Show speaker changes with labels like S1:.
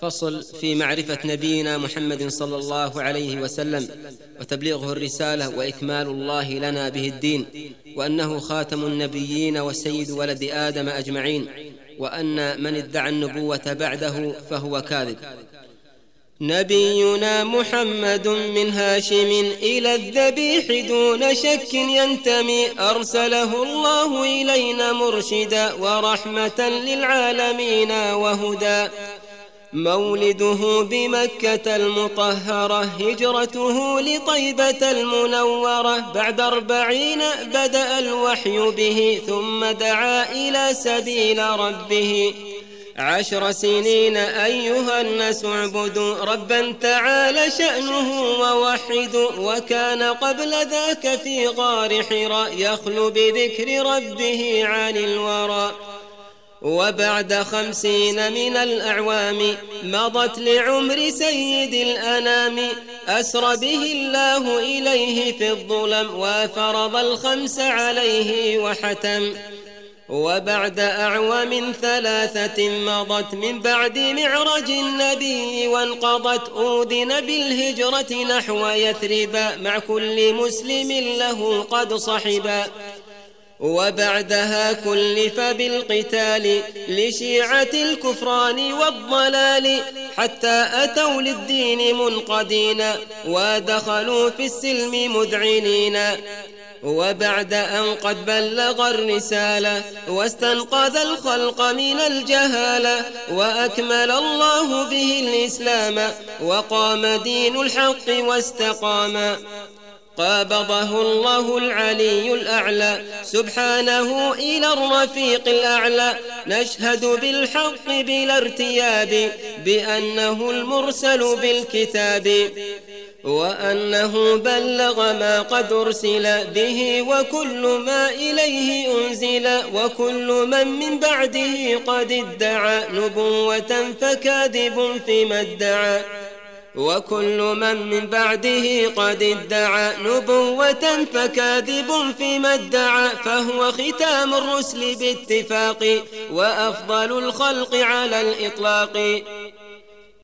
S1: فصل في معرفة نبينا محمد صلى الله عليه وسلم وتبليغه الرسالة وإكمال الله لنا به الدين وأنه خاتم النبيين وسيد ولد آدم أجمعين وأن من ادعى النبوة بعده فهو كاذب. نبينا محمد من هاشم إلى الذبيح دون شك ينتمي أرسله الله إلينا مرشدا ورحمة للعالمين وهدى. مولده بمكة المطهرة هجرته لطيبة المنورة. بعد أربعين بدأ الوحي به ثم دعا إلى سبيل ربه. عشر سنين أيها الناس اعبدوا. ربا تعالى شأنه ووحدوا وكان قبل ذاك في غار حراء يخلو بذكر ربه عن الورى. وبعد خمسين من الأعوام مضت لعمر سيد الأنام. أسر به الله إليه في الظلم وفرض الخمس عليه وحتم. وبعد أعوام ثلاثة مضت من بعد معرج النبي وانقضت أودن بالهجرة نحو يثرب. مع كل مسلم له قد صحبا وبعدها كلف بالقتال لشيعة الكفران والضلال حتى أتوا للدين منقدين ودخلوا في السلم مذعنين. وبعد أن قد بلغ الرسالة واستنقذ الخلق من الجهالة وأكمل الله به الإسلام وقام دين الحق واستقام. قابضه الله العلي الأعلى سبحانه إلى الرفيق الأعلى. نشهد بالحق بلا ارتياب بأنه المرسل بالكتاب. وأنه بلغ ما قد أرسل به وكل ما إليه أنزل وكل من من بعده قد ادعى. نبوة فكاذب فيما ادعى. وكل من من بعده قد ادعى نبوة فكاذب فيما ادعى فهو ختام الرسل باتفاق وأفضل الخلق على الإطلاق.